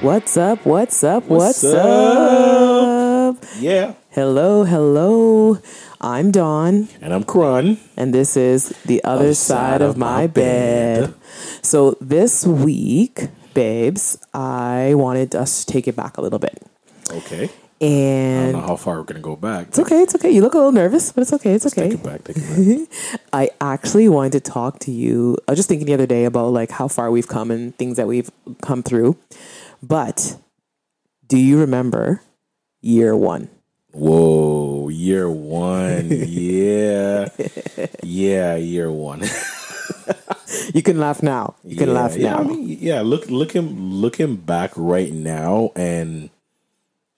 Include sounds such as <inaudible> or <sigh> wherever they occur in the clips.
What's up? What's up? What's, What's up? Yeah. Hello, hello. I'm Dawn, And I'm Krun. and this is the other side, of my bed. So this week, babes, I wanted us to take it back a little bit, Okay. And I don't know how far we're gonna go back. it's okay. It's okay. You look a little nervous, but it's okay. It's okay. Take it back. Take it back. <laughs> I actually wanted to talk to you. I was just thinking the other day about like how far we've come and things that we've come through. But do you remember year one? Whoa, year one. <laughs> Yeah. Yeah, year one. <laughs> You can laugh now. You can yeah, laugh now. yeah. I mean, yeah, look looking looking back right now and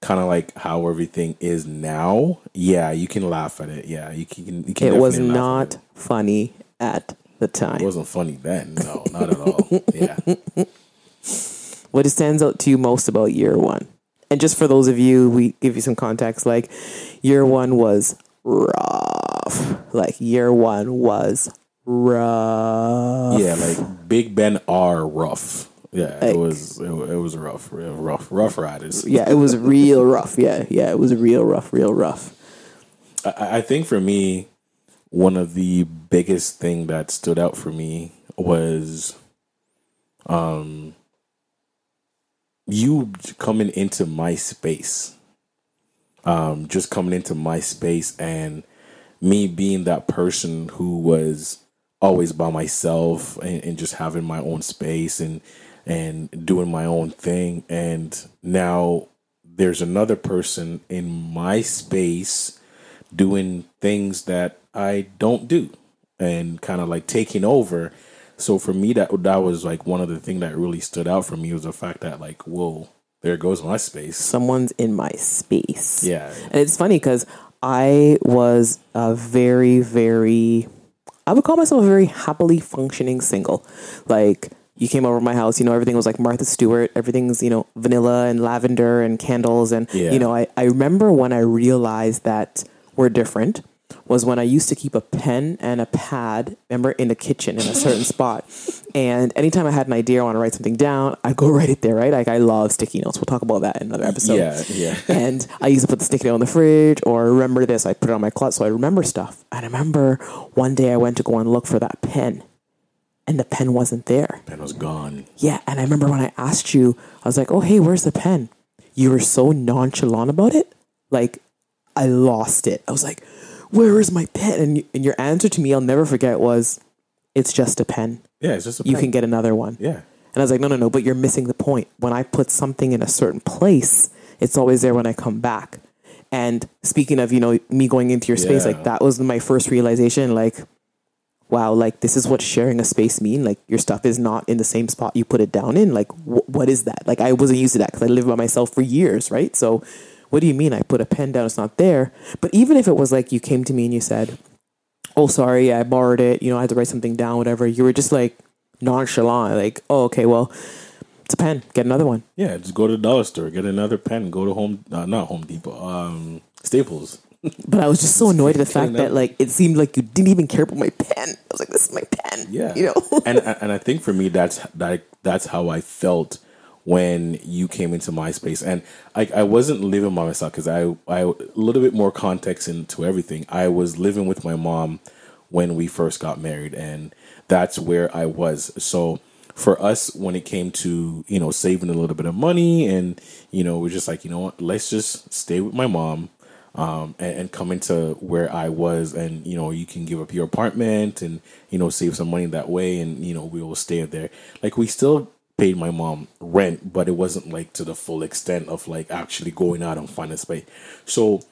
kind of like how everything is now. Yeah, you can laugh at it. Yeah, you can you can it was not at it. funny at the time. It wasn't funny then. No, not at all. Yeah. <laughs> what stands out to you most about year one? And just for those of you, we give you some context. Like year one was rough. Like year one was rough. Yeah, like Big Ben are rough. Yeah, Like- it was it, it was rough, real rough, rough riders. Yeah, it was <laughs> real rough. Yeah, yeah, it was real rough, real rough. I, I think for me, one of the biggest thing that stood out for me was, um, you coming into my space, um, just coming into my space, and me being that person who was always by myself and, and just having my own space and and doing my own thing, and now there's another person in my space doing things that I don't do and kind of like taking over. So for me, that that was like one of the things that really stood out for me was the fact that like, whoa, there goes my space. Someone's in my space. Yeah, And it's funny because I was a very, very, I would call myself a very happily functioning single. Like, you came over to my house, you know, everything was like Martha Stewart. Everything's, you know, vanilla and lavender and candles. And, Yeah. you know, I, I remember when I realized that we're different was when I used to keep a pen and a pad, remember, in the kitchen in a certain <laughs> spot. And anytime I had an idea, I want to write something down, I go <laughs> write it there, right? Like, I love sticky notes. We'll talk about that in another episode yeah, yeah. <laughs> and I used to put the sticky note on the fridge or remember this. I put it on my closet so I remember stuff. And I remember one day I went to go and look for that pen and the pen wasn't there. Pen was gone. Yeah. And I remember when I asked you, I was like, oh, hey, where's the pen? You were so nonchalant about it. Like, I lost it. I was like, where is my pen? And, you, and your answer to me, I'll never forget, was, it's just a pen. Yeah, it's just a pen. You pen. can get another one. Yeah, And I was like, no, no, no, but you're missing the point. When I put something in a certain place, it's always there when I come back. And speaking of, you know, me going into your space, Yeah. like that was my first realization, like, wow, like this is what sharing a space mean. Like your stuff is not in the same spot you put it down in. Like, wh- what is that? Like I wasn't used to that because I lived by myself for years, right? So what do you mean? I put a pen down, it's not there. But even if it was like you came to me and you said, oh, sorry, I borrowed it, you know, I had to write something down, whatever, you were just like nonchalant, like, oh, okay, well, it's a pen, get another one. yeah. Just go to the dollar store, get another pen. Go to Home, uh, not Home Depot, um, Staples. But I was just so annoyed at the fact that like it seemed like you didn't even care about my pen. I was like, this is my pen. Yeah, You know? <laughs> and and I think for me that's that that's how I felt when you came into my space, and I I wasn't living by myself because I I a little bit more context into everything. I was living with my mom when we first got married, and that's where I was. So for us, when it came to you know saving a little bit of money, and you know we're just like you know what, let's just stay with my mom um, and, and come into where I was, and you know, you can give up your apartment and you know save some money that way, and you know we will stay there. Like we still paid my mom rent, but it wasn't like to the full extent of like actually going out and finding space. So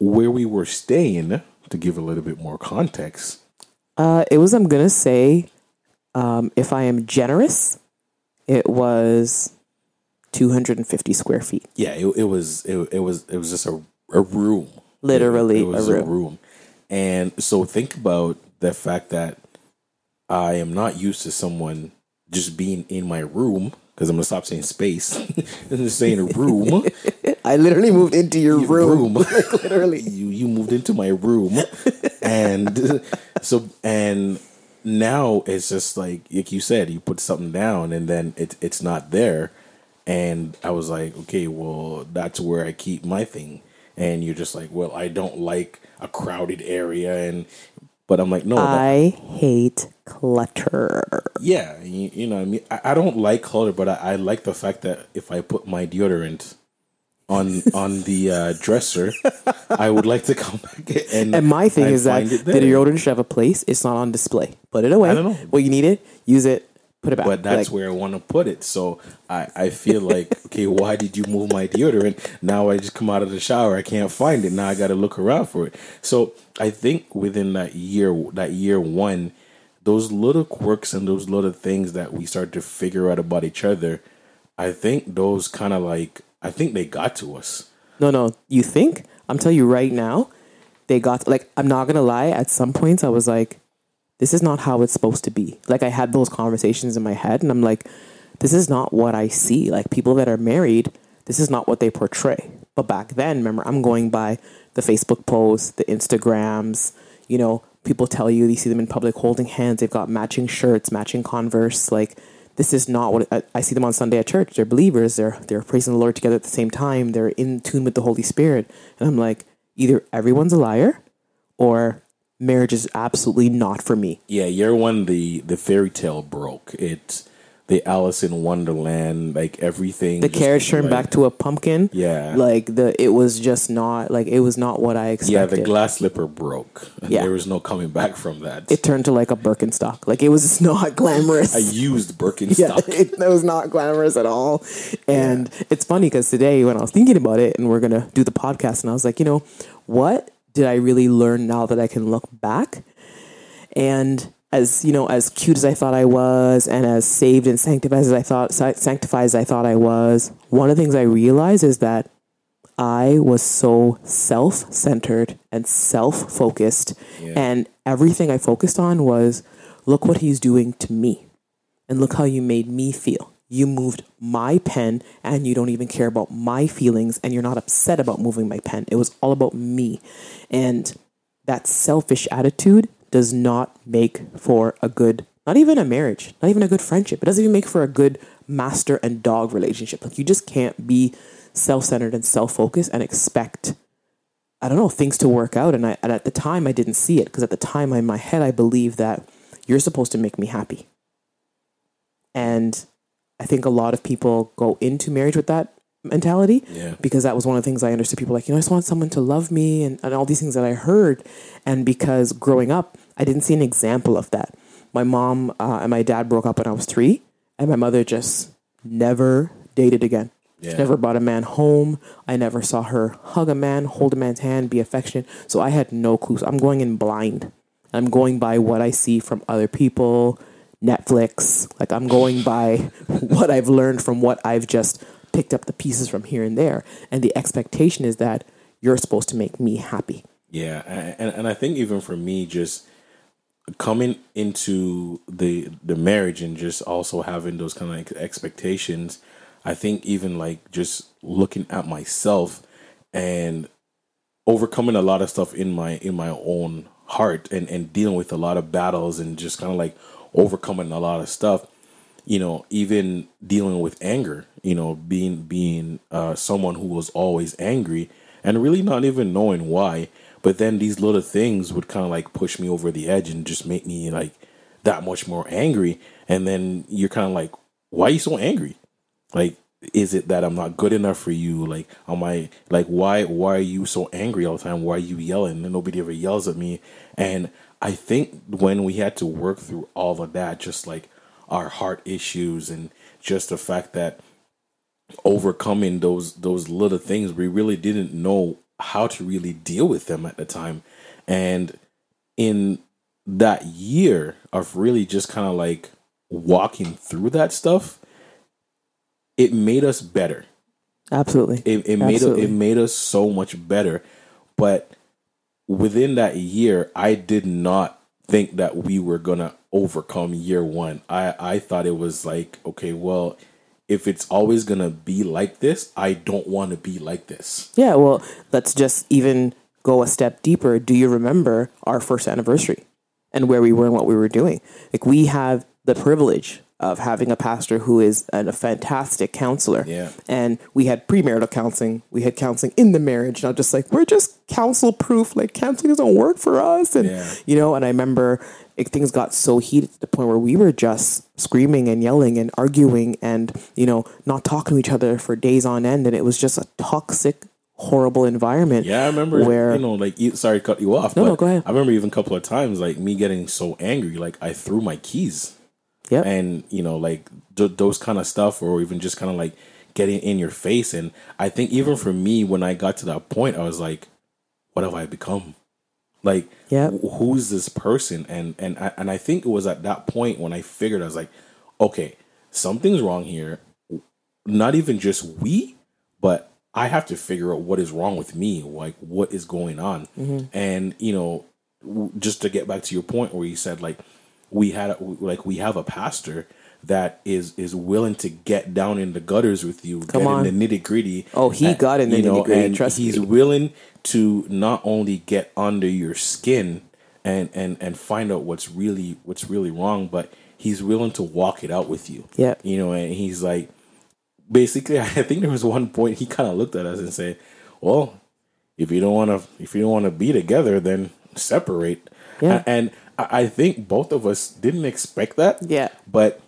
where we were staying, to give a little bit more context, Uh, it was, I'm to say, um, if I am generous, it was 250 square feet. yeah, it, it was it, it was it was just a a room, Literally it, was a room. And so think about the fact that I am not used to someone just being in my room because I'm gonna stop saying space <laughs> and just saying a room. <laughs> I literally moved into your, room. <laughs> like literally, you you moved into my room, and so and now it's just like like you said, you put something down and then it it's not there, and I was like, okay, well that's where I keep my thing, and you're just like, well, I don't like a crowded area, and but I'm like, no, that- I hate clutter. yeah, you, you know, what I mean, I, I don't like clutter, but I, I like the fact that if I put my deodorant on <laughs> on the uh, dresser, I would like to come back and And my thing and is that the deodorant should have a place. It's not on display. Put it away. I don't know. Well, you need it. Use it. Put it back. but that's Like, where I want to put it. So I, I feel like, <laughs> okay, why did you move my deodorant? Now I just come out of the shower, I can't find it. Now I got to look around for it. So I think within that year, that year one, those little quirks and those little things that we start to figure out about each other, I think those kind of like, I think they got to us. No, no. You think? I'm telling you right now, they got like I'm not gonna lie, at some points I was like, this is not how it's supposed to be. Like I had those conversations in my head and I'm like, this is not what I see. Like people that are married, this is not what they portray. But back then, remember, I'm going by the Facebook posts, the Instagrams, you know, people tell you you see them in public holding hands, they've got matching shirts, matching converse, like this is not what I, I see them on Sunday at church. They're believers. They're they're praising the Lord together at the same time. They're in tune with the Holy Spirit. And I'm like, either everyone's a liar, or marriage is absolutely not for me. Yeah, year one, the the fairy tale broke. It's the Alice in Wonderland, like everything. The carriage turned went- back to a pumpkin. Yeah. like the it was just not like it was not what I expected. Yeah, the glass slipper broke. <laughs> Yeah. There was no coming back from that. it turned to like a Birkenstock. Like it was just <laughs> not glamorous. I used <laughs> yeah, Birkenstock. it, it was not glamorous at all. And it's funny because today when I was thinking about it and we're gonna do the podcast, and I was like, you know, what did I really learn now that I can look back? And as you know, as cute as I thought I was, and as saved and sanctified as I thought sanctified as I thought I was, one of the things I realized is that I was so self centered and self focused, Yeah. and everything I focused on was look what he's doing to me, and look how you made me feel. You moved my pen, and you don't even care about my feelings, and you're not upset about moving my pen. It was all about me. And that selfish attitude does not make for a good, not even a marriage, not even a good friendship. It doesn't even make for a good master and dog relationship. Like you just can't be self-centered and self-focused and expect I don't know things to work out. And I and at the time I didn't see it because at the time in my head I believed that you're supposed to make me happy. And I think a lot of people go into marriage with that mentality Yeah. because that was one of the things I understood. People like, you know, I just want someone to love me and, and all these things that I heard. And because growing up, I didn't see an example of that. My mom uh, and my dad broke up when I was three, and my mother just never dated again. She never brought a man home. I never saw her hug a man, hold a man's hand, be affectionate. So I had no clue. So I'm going in blind. I'm going by what I see from other people, Netflix. Like I'm going by <laughs> what I've learned from what I've just picked up the pieces from here and there. And the expectation is that you're supposed to make me happy. Yeah, and and I think even for me, just coming into the the marriage and just also having those kind of like expectations, I think even like just looking at myself and overcoming a lot of stuff in my in my own heart and and dealing with a lot of battles and just kind of like overcoming a lot of stuff you know even dealing with anger you know being being uh someone who was always angry and really not even knowing why. But then these little things would kind of like push me over the edge and just make me like that much more angry. And then you're kind of like why are you so angry? Like is it that i'm not good enough for you? Like am i like why why are you so angry all the time? Why are you yelling? And nobody ever yells at me. And i think when we had to work through all of that just like our heart issues and just the fact that overcoming those those little things we really didn't know how to really deal with them at the time and in that year of really just kind of like walking through that stuff it made us better Absolutely. it, it made Absolutely. it made us so much better but within that year i did not think that we were gonna overcome year one i i thought it was like okay well if it's always gonna be like this, I don't want to be like this. Yeah, well, let's just even go a step deeper. Do you remember our first anniversary and where we were and what we were doing? Like we have the privilege of having a pastor who is an, a fantastic counselor. Yeah. And we had premarital counseling. We had counseling in the marriage, and not just like we're just counsel proof. Like counseling doesn't work for us, and Yeah. you know. And I remember it, things got so heated to the point where we were just screaming and yelling and arguing and you know not talking to each other for days on end, and it was just a toxic, horrible environment. Yeah, I remember where you know, like you, sorry cut you off. No, but no, go ahead. I remember even a couple of times like me getting so angry, like I threw my keys. Yep. and you know like th- those kind of stuff or even just kind of like getting in your face. And i think even for me when i got to that point i was like what have i become? Like Yep. wh- who's this person? And and I, and i think it was at that point when i figured i was like okay something's wrong here. Not even just we but i have to figure out what is wrong with me. Like what is going on? Mm-hmm. And you know w- just to get back to your point where you said like we had like we have a pastor that is is willing to get down in the gutters with you, Come get on. in the nitty gritty. Oh, he got in the nitty-gritty, and trust he's me. willing to not only get under your skin and and and find out what's really what's really wrong, but he's willing to walk it out with you. Yeah. you know, and he's like, basically, <laughs> I think there was one point he kind of looked at us and said, "Well, if you don't want to, if you don't want to be together, then separate." Yeah. And I think both of us didn't expect that. Yeah. But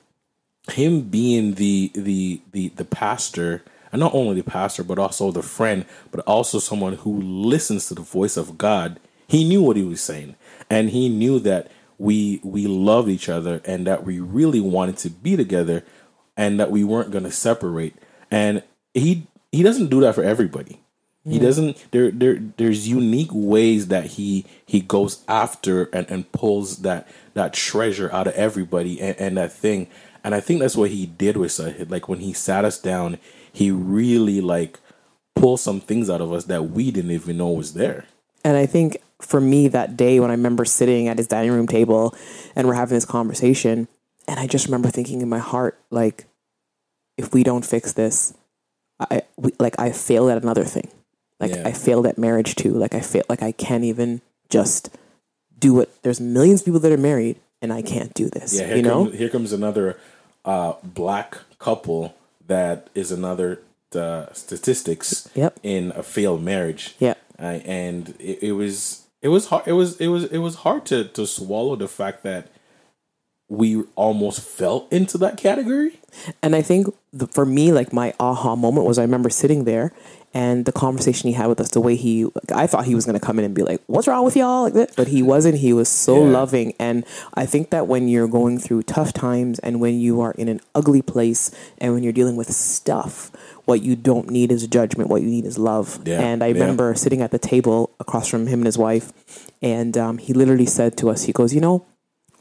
him being the the the the pastor, and not only the pastor, but also the friend, but also someone who listens to the voice of God, he knew what he was saying, and he knew that we we loved each other and that we really wanted to be together, and that we weren't going to separate. And he he doesn't do that for everybody. He doesn't. There, there, there's unique ways that he he goes after and, and pulls that that treasure out of everybody and, and that thing. And I think that's what he did with Sahid. Like when he sat us down, he really like pulled some things out of us that we didn't even know was there. And I think for me that day when I remember sitting at his dining room table and we're having this conversation, and I just remember thinking in my heart, like, if we don't fix this, I we, like I failed at another thing. Like Yeah. I failed at marriage too. Like I fail. Like I can't even just do it. There's millions of people that are married, and I can't do this. Yeah, here, you know. comes, here comes another uh, black couple that is another uh, statistics Yep. in a failed marriage. Yeah. uh, and it, it was it was hard. It was it was it was hard to to swallow the fact that we almost fell into that category. And I think the, for me, like my aha moment was I remember sitting there and the conversation he had with us, the way he, I thought he was going to come in and be like, what's wrong with y'all? Like that. But he wasn't. He was so Yeah. loving. And I think that when you're going through tough times and when you are in an ugly place and when you're dealing with stuff, what you don't need is judgment. What you need is love. Yeah, And I yeah. remember sitting at the table across from him and his wife. And um, he literally said to us, he goes, you know,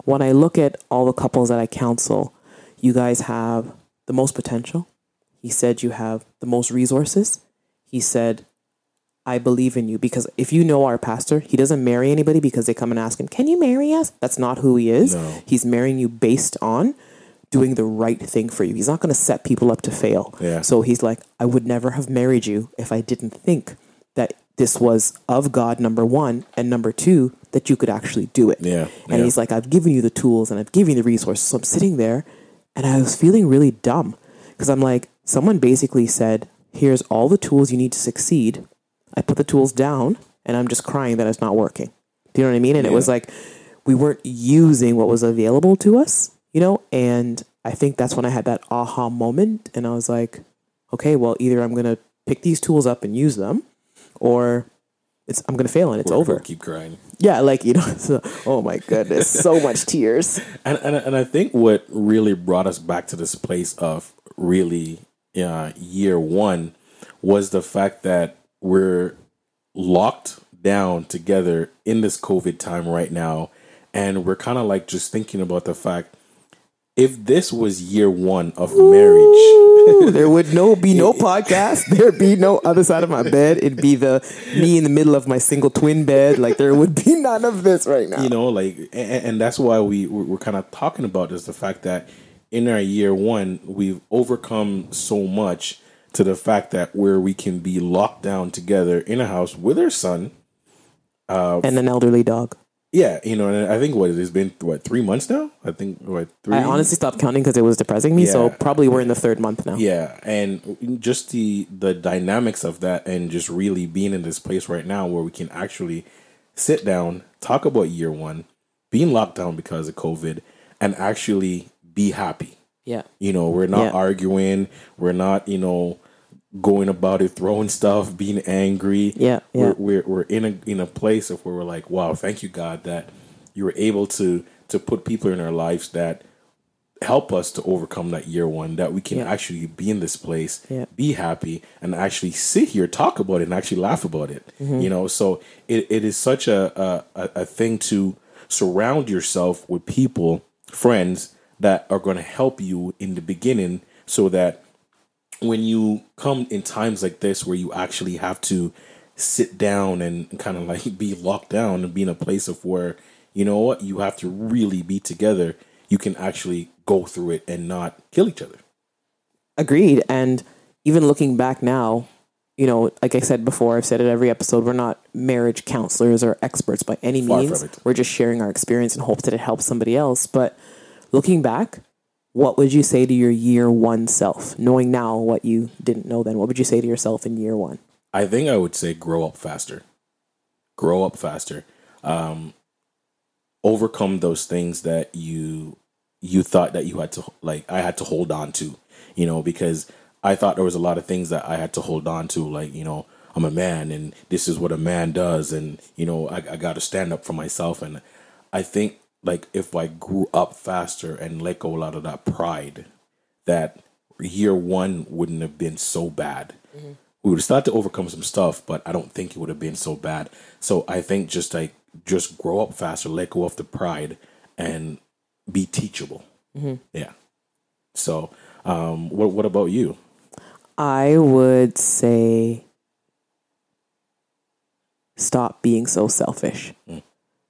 when I look at all the couples that I counsel, you guys have the most potential. He said you have the most resources. He said, I believe in you because if you know our pastor, he doesn't marry anybody because they come and ask him, Can you marry us? That's not who he is. No. He's marrying you based on doing the right thing for you. He's not going to set people up to fail. Yeah. So he's like, I would never have married you if I didn't think that this was of God, number one, and number two, that you could actually do it. Yeah, And yeah. he's like, I've given you the tools and I've given you the resources. So I'm sitting there and I was feeling really dumb because I'm like, someone basically said, Here's all the tools you need to succeed. I put the tools down and I'm just crying that it's not working. Do you know what I mean? And it was like, we weren't using what was available to us, you know? And I think that's when I had that aha moment. And I was like, okay, well, either I'm going to pick these tools up and use them or it's, I'm going to fail and it's We'll- over. we'll keep crying. Yeah, like you know. <laughs> So, oh my goodness, so <laughs> much tears. And, and and I think what really brought us back to this place of really uh, year one was the fact that we're locked down together in this COVID time right now, and we're kind of like just thinking about the fact if this was year one of marriage, <laughs> there would no be no <laughs> podcast. There'd be no other side of my bed. It'd be the me in the middle of my single twin bed. Like there would be none of this right now. you know, like, and, and that's why we we're, we're kind of talking about is the fact that in our year one, we've overcome so much to the fact that where we can be locked down together in a house with our son. Uh, and an elderly dog. Yeah, you know, and I think what it's been what three months now. I think what three. I honestly stopped counting because it was depressing me. So probably we're in the third month now. Yeah, and just the the dynamics of that, and just really being in this place right now where we can actually sit down, talk about year one, being locked down because of COVID, and actually be happy. Yeah. You know, we're not Yeah. arguing. We're not, you know, going about it, throwing <laughs> stuff, being angry. Yeah, yeah. We're, we're we're in a in a place of where we're like, wow, thank you God that you were able to to put people in our lives that help us to overcome that year one. That we can Yeah. actually be in this place, Yeah. be happy, and actually sit here, talk about it, and actually laugh about it. Mm-hmm. You know, so it, it is such a a a thing to surround yourself with people, friends that are going to help you in the beginning, so that when you come in times like this where you actually have to sit down and kind of <laughs> like be locked down and be in a place of where you know what you have to really be together you can actually go through it and not kill each other Agreed. And even looking back now, you know, like I said before, I've said it every episode, we're not marriage counselors or experts by any Far means. We're just sharing our experience in hopes that it helps somebody else. But looking back, what would you say to your year one self, knowing now what you didn't know then? What would you say to yourself in year one? i think i would say grow up faster grow up faster um overcome those things that you you thought that you had to like I had to hold on to, you know, because I thought there was a lot of things that I had to hold on to, like you know, I'm a man and this is what a man does, and you know, I, I got to stand up for myself, and I think like if I grew up faster and let go a lot of that pride, that year one wouldn't have been so bad. Mm-hmm. We would have started to overcome some stuff, but I don't think it would have been so bad. So I think just like just grow up faster, let go of the pride, and be teachable. Mm-hmm. Yeah. So, um, what what about you? I would say stop being so selfish. Mm.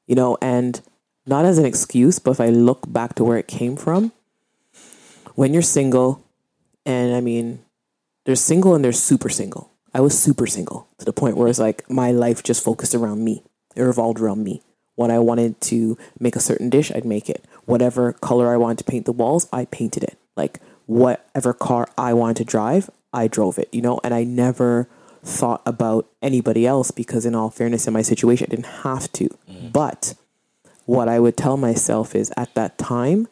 You know, and not as an excuse, but if I look back to where it came from, when you're single, and I mean, there's single and there's super single. I was super single to the point where it's like my life just focused around me. It revolved around me. When I wanted to make a certain dish, I'd make it. Whatever color I wanted to paint the walls, I painted it. Like whatever car I wanted to drive, I drove it, you know, and I never thought about anybody else because in all fairness in my situation I didn't have to. Mm-hmm. But what I would tell myself is at that time,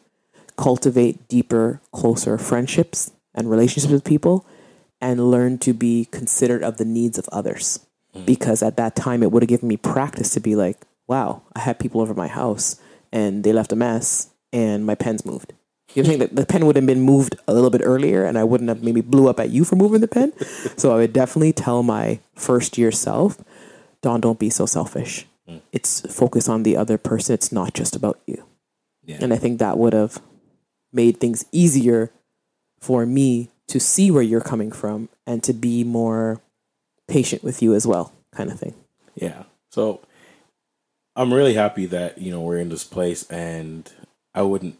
cultivate deeper, closer friendships and relationships with people and learn to be considerate of the needs of others. Mm. Because at that time, it would have given me practice to be like, wow, I had people over my house and they left a mess and my pen's moved. You think that the pen would have been moved a little bit earlier and I wouldn't have maybe blew up at you for moving the pen? <laughs> so I would definitely tell my first year self, Dawn, don't be so selfish. Mm. It's focus on the other person. It's not just about you. Yeah. And I think that would have made things easier for me to see where you're coming from and to be more patient with you as well, kind of thing. Yeah. So I'm really happy that, you know, we're in this place and I wouldn't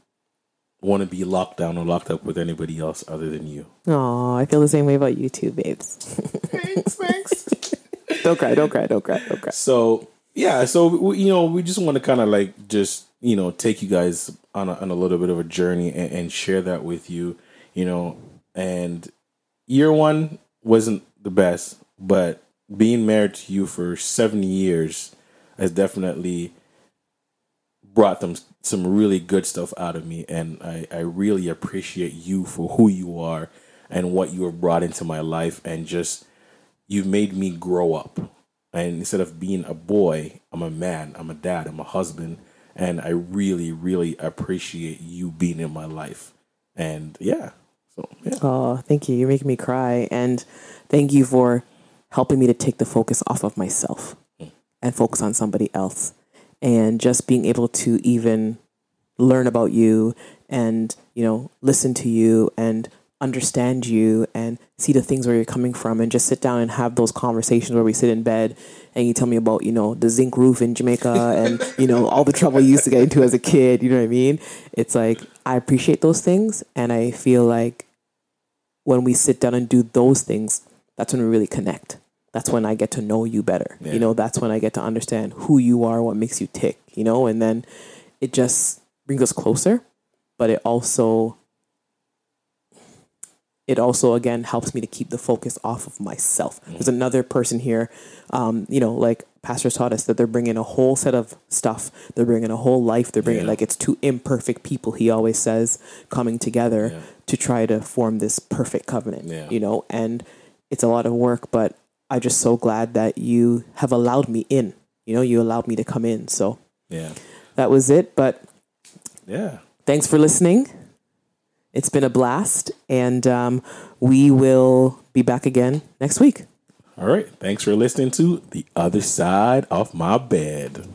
want to be locked down or locked up with anybody else other than you. Oh, I feel the same way about you too, babes. <laughs> Thanks, thanks. <laughs> don't cry, don't cry, don't cry, don't cry. So yeah, so we, you know, we just want to kind of like just you know take you guys on a, on a little bit of a journey and, and share that with you, you know. And year one wasn't the best, but being married to you for seven years has definitely brought them some really good stuff out of me, and I, I really appreciate you for who you are and what you have brought into my life, and just you've made me grow up. And instead of being a boy, I'm a man, I'm a dad, I'm a husband, and I really, really appreciate you being in my life. And yeah, so yeah, Oh, thank you. You're making me cry. And thank you for helping me to take the focus off of myself hmm. and focus on somebody else. And just being able to even learn about you and, you know, listen to you and understand you and see the things where you're coming from and just sit down and have those conversations where we sit in bed and you tell me about you know the zinc roof in Jamaica and <laughs> you know all the trouble you used to get into as a kid. You know what I mean? It's like I appreciate those things, and I feel like when we sit down and do those things, that's when we really connect. That's when I get to know you better. Yeah. You know, that's when I get to understand who you are, what makes you tick. You know, and then it just brings us closer, but it also it also again helps me to keep the focus off of myself. Mm-hmm. There's another person here, um, you know, like pastors taught us that they're bringing a whole set of stuff. They're bringing a whole life. They're bringing Yeah. like it's two imperfect people. He always says coming together Yeah. to try to form this perfect covenant. Yeah. You know, and it's a lot of work, but I'm just so glad that you have allowed me in. You know, you allowed me to come in. So Yeah. that was it. But Yeah. thanks for listening. It's been a blast, and um, we will be back again next week. All right. Thanks for listening to The Other Side of My Bed.